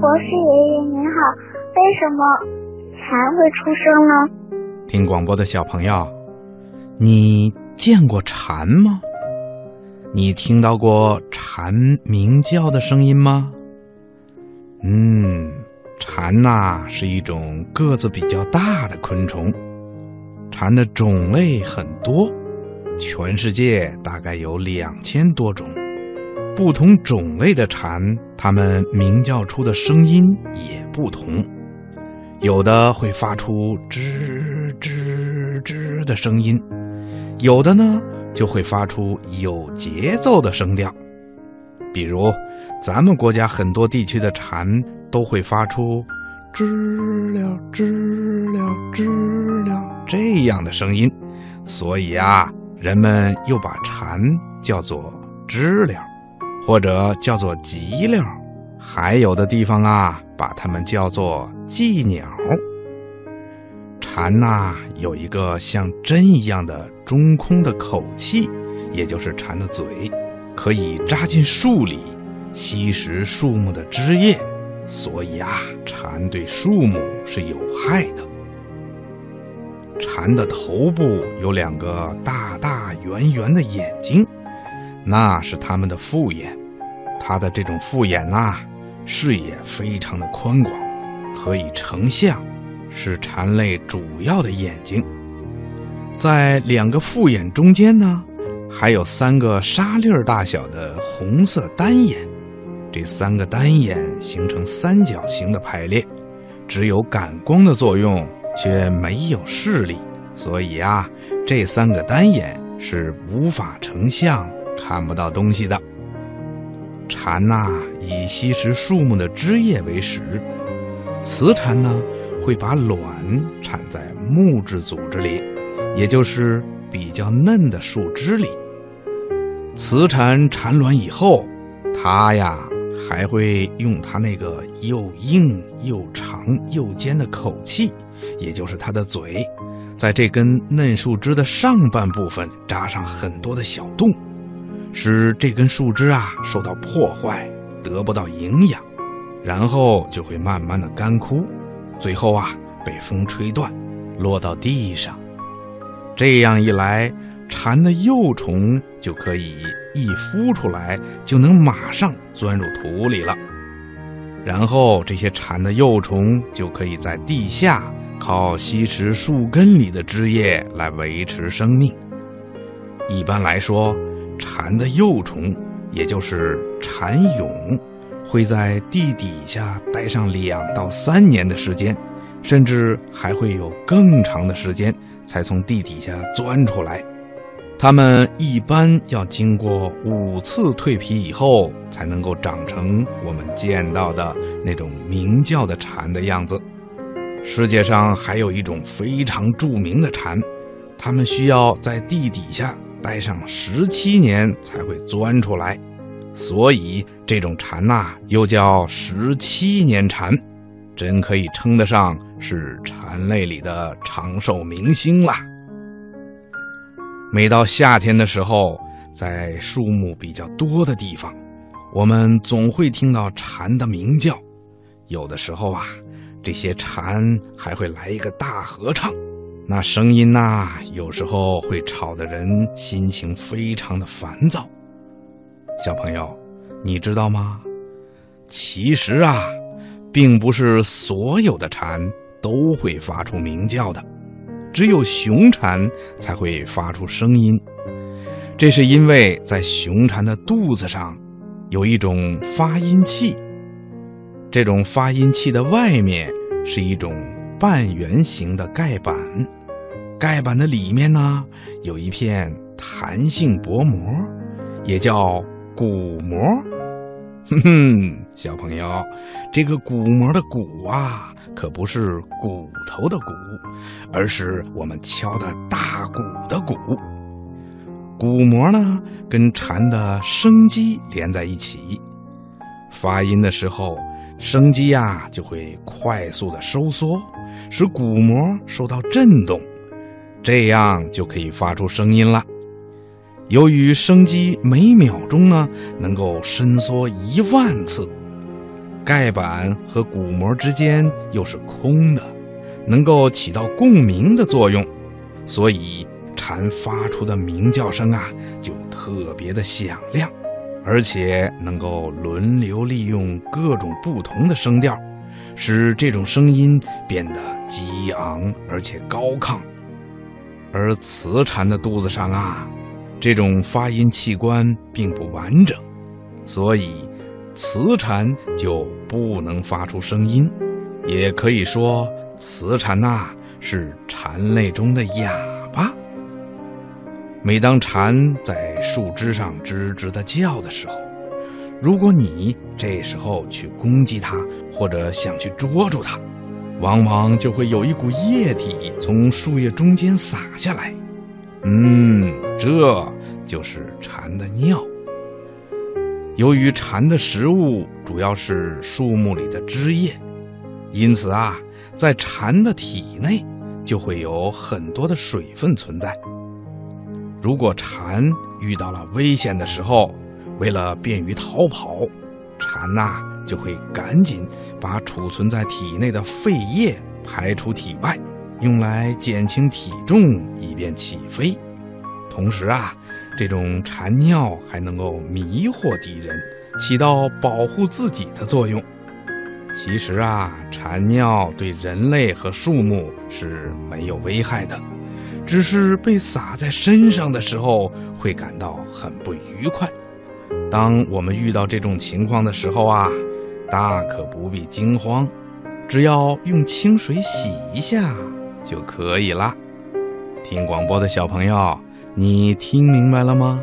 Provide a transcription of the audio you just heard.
博士爷爷您好，为什么蝉会出声呢？听广播的小朋友，你见过蝉吗？你听到过蝉鸣叫的声音吗？嗯，蝉呐是一种个子比较大的昆虫，蝉的种类很多，全世界大概有两千多种。不同种类的蝉，它们鸣叫出的声音也不同，有的会发出吱吱吱的声音，有的呢就会发出有节奏的声调。比如，咱们国家很多地区的蝉都会发出知了知了知了这样的声音，所以啊，人们又把蝉叫做知了。或者叫做吉鸟，还有的地方啊，把它们叫做寄鸟。蝉呐，有一个像针一样的中空的口器，也就是蝉的嘴，可以扎进树里，吸食树木的枝叶，所以啊，蝉对树木是有害的。蝉的头部有两个大大圆圆的眼睛。那是它们的复眼，它的这种复眼呐，视野非常的宽广，可以成像，是蝉类主要的眼睛。在两个复眼中间呢，还有三个沙粒儿大小的红色单眼，这三个单眼形成三角形的排列，只有感光的作用，却没有视力，所以啊，这三个单眼是无法成像。看不到东西的蝉呐，以吸食树木的枝叶为食。雌蝉呢，会把卵产在木质组织里，也就是比较嫩的树枝里。雌蝉产卵以后，它呀还会用它那个又硬又长又尖的口器，也就是它的嘴，在这根嫩树枝的上半部分扎上很多的小洞。使这根树枝啊受到破坏，得不到营养，然后就会慢慢的干枯，最后啊被风吹断，落到地上。这样一来，蝉的幼虫就可以一孵出来就能马上钻入土里了，然后这些蝉的幼虫就可以在地下靠吸食树根里的汁液来维持生命。一般来说。蝉的幼虫，也就是蝉蛹，会在地底下待上两到三年的时间，甚至还会有更长的时间才从地底下钻出来。它们一般要经过五次蜕皮以后，才能够长成我们见到的那种鸣叫的蝉的样子。世界上还有一种非常著名的蝉，它们需要在地底下。待上十七年才会钻出来，所以这种蝉呐又叫十七年蝉，真可以称得上是蝉类里的长寿明星啦。每到夏天的时候，在树木比较多的地方，我们总会听到蝉的鸣叫，有的时候啊，这些蝉还会来一个大合唱。那声音呐，有时候会吵得人心情非常的烦躁。小朋友，你知道吗？其实啊，并不是所有的蝉都会发出鸣叫的，只有雄蝉才会发出声音。这是因为在雄蝉的肚子上有一种发音器，这种发音器的外面是一种。半圆形的盖板，盖板的里面呢有一片弹性薄膜，也叫鼓膜。哼 哼，小朋友，这个鼓膜的鼓啊，可不是骨头的骨，而是我们敲的大鼓的鼓。鼓膜呢跟蝉的声肌连在一起，发音的时候。声肌呀就会快速的收缩，使鼓膜受到震动，这样就可以发出声音了。由于声肌每秒钟呢能够伸缩一万次，盖板和鼓膜之间又是空的，能够起到共鸣的作用，所以蝉发出的鸣叫声啊就特别的响亮，而且能够轮流利用各种不同的声调，使这种声音变得激昂而且高亢。而雌蝉的肚子上啊，这种发音器官并不完整，所以。雌蝉就不能发出声音，也可以说雌蝉呐是蝉类中的哑巴。每当蝉在树枝上吱吱的叫的时候，如果你这时候去攻击它，或者想去捉住它，往往就会有一股液体从树叶中间洒下来。嗯，这就是蝉的尿。由于蝉的食物主要是树木里的枝叶，因此啊，在蝉的体内就会有很多的水分存在。如果蝉遇到了危险的时候，为了便于逃跑，蝉呐就会赶紧把储存在体内的废液排出体外，用来减轻体重，以便起飞。同时啊。这种蝉尿还能够迷惑敌人，起到保护自己的作用。其实啊，蝉尿对人类和树木是没有危害的，只是被洒在身上的时候会感到很不愉快。当我们遇到这种情况的时候啊，大可不必惊慌，只要用清水洗一下就可以了。听广播的小朋友。你听明白了吗？